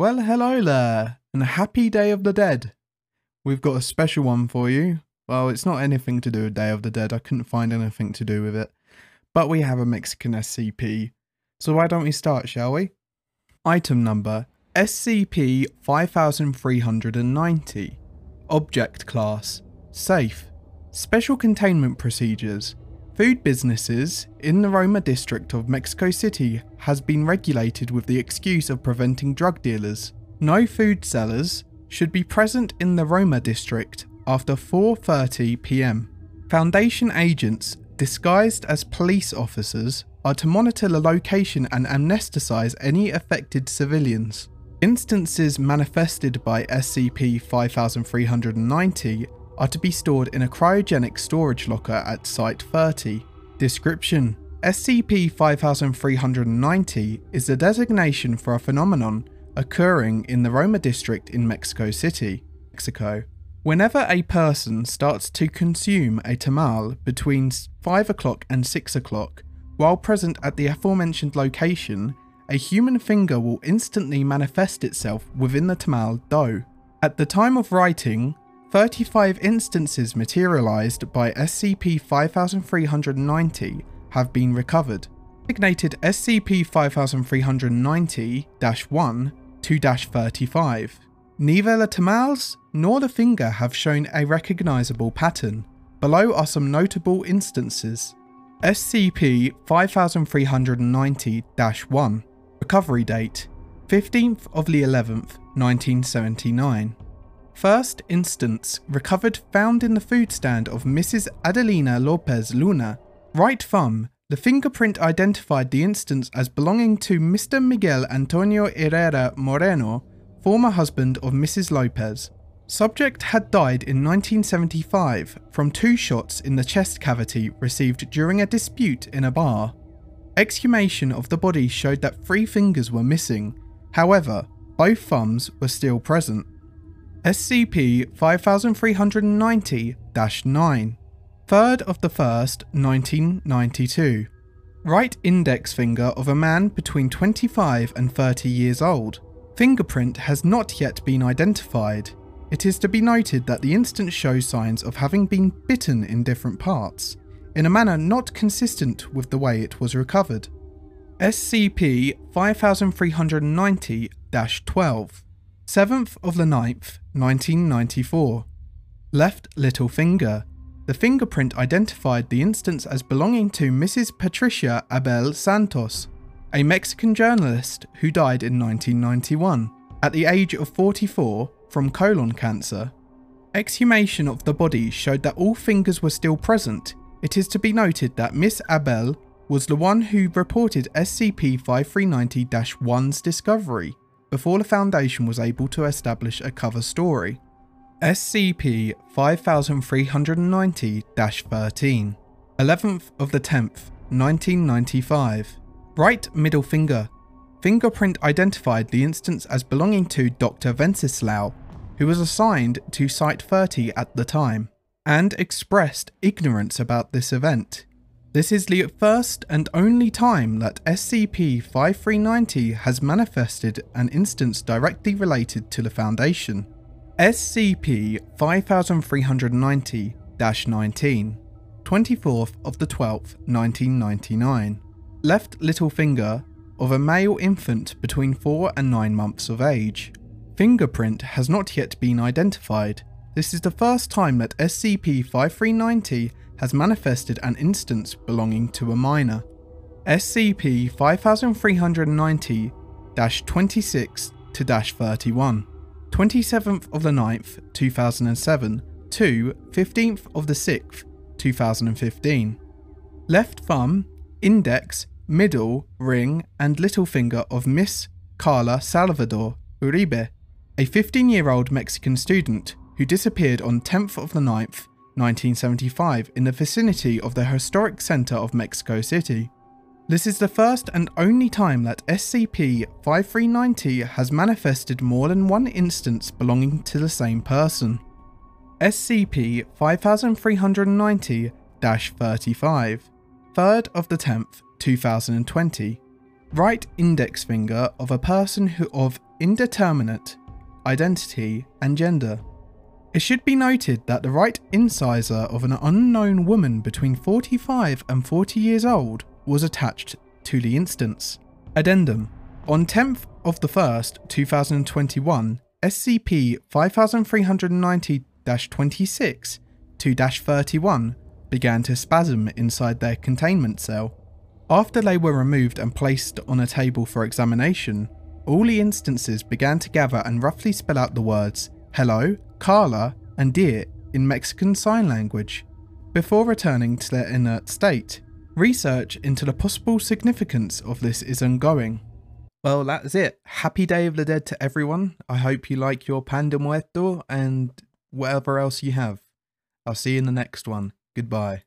Well, hello there, and happy Day of the Dead. We've got a special one for you. Well, it's not anything to do with Day of the Dead, I couldn't find anything to do with it. But we have a Mexican SCP. So why don't we start, shall we? Item number SCP 5390. Object Class Safe. Special Containment Procedures. Food businesses in the Roma district of Mexico City has been regulated with the excuse of preventing drug dealers. No food sellers should be present in the Roma district after 4:30 p.m. Foundation agents disguised as police officers are to monitor the location and amnesticize any affected civilians. Instances manifested by SCP 5390 are to be stored in a cryogenic storage locker at Site 30. Description SCP 5390 is the designation for a phenomenon occurring in the Roma district in Mexico City, Mexico. Whenever a person starts to consume a tamal between 5 o'clock and 6 o'clock, while present at the aforementioned location, a human finger will instantly manifest itself within the tamal dough. At the time of writing, 35 instances materialized by SCP 5390 have been recovered. Designated SCP 5390 1 2 35. Neither the tamals nor the finger have shown a recognizable pattern. Below are some notable instances. SCP 5390 1. Recovery date 15th of the 11th, 1979. First instance recovered found in the food stand of Mrs. Adelina Lopez Luna. Right thumb. The fingerprint identified the instance as belonging to Mr. Miguel Antonio Herrera Moreno, former husband of Mrs. Lopez. Subject had died in 1975 from two shots in the chest cavity received during a dispute in a bar. Exhumation of the body showed that three fingers were missing, however, both thumbs were still present. SCP 5390 9. 3rd of the 1st, 1992. Right index finger of a man between 25 and 30 years old. Fingerprint has not yet been identified. It is to be noted that the instance shows signs of having been bitten in different parts, in a manner not consistent with the way it was recovered. SCP 5390 12. 7th of the 9th, 1994. Left little finger. The fingerprint identified the instance as belonging to Mrs. Patricia Abel Santos, a Mexican journalist who died in 1991 at the age of 44 from colon cancer. Exhumation of the body showed that all fingers were still present. It is to be noted that Miss Abel was the one who reported SCP 5390 1's discovery before the Foundation was able to establish a cover story. SCP 5390 13, 11th of the 10th, 1995. Right middle finger. Fingerprint identified the instance as belonging to Dr. Venceslau, who was assigned to Site 30 at the time, and expressed ignorance about this event. This is the first and only time that SCP 5390 has manifested an instance directly related to the Foundation. SCP 5390 19, 24th of the 12th, 1999. Left little finger of a male infant between 4 and 9 months of age. Fingerprint has not yet been identified. This is the first time that SCP 5390 has manifested an instance belonging to a minor. SCP 5390 26 31, 27th of the 9th, 2007 to 15th of the 6th, 2015. Left thumb, index, middle, ring, and little finger of Miss Carla Salvador Uribe, a 15 year old Mexican student who disappeared on 10th of the 9th, 1975 in the vicinity of the historic centre of Mexico City. This is the first and only time that SCP 5390 has manifested more than one instance belonging to the same person. SCP 5390 35, 3rd of the 10th, 2020. Right index finger of a person who of indeterminate identity and gender. It should be noted that the right incisor of an unknown woman between 45 and 40 years old was attached to the instance. Addendum On 10th of the 1st, 2021, SCP 5390 26 2 31 began to spasm inside their containment cell. After they were removed and placed on a table for examination, all the instances began to gather and roughly spell out the words hello, Carla, and dear in Mexican Sign Language. Before returning to their inert state, research into the possible significance of this is ongoing. Well, that's it. Happy Day of the Dead to everyone. I hope you like your Pan de Muerto and whatever else you have. I'll see you in the next one. Goodbye.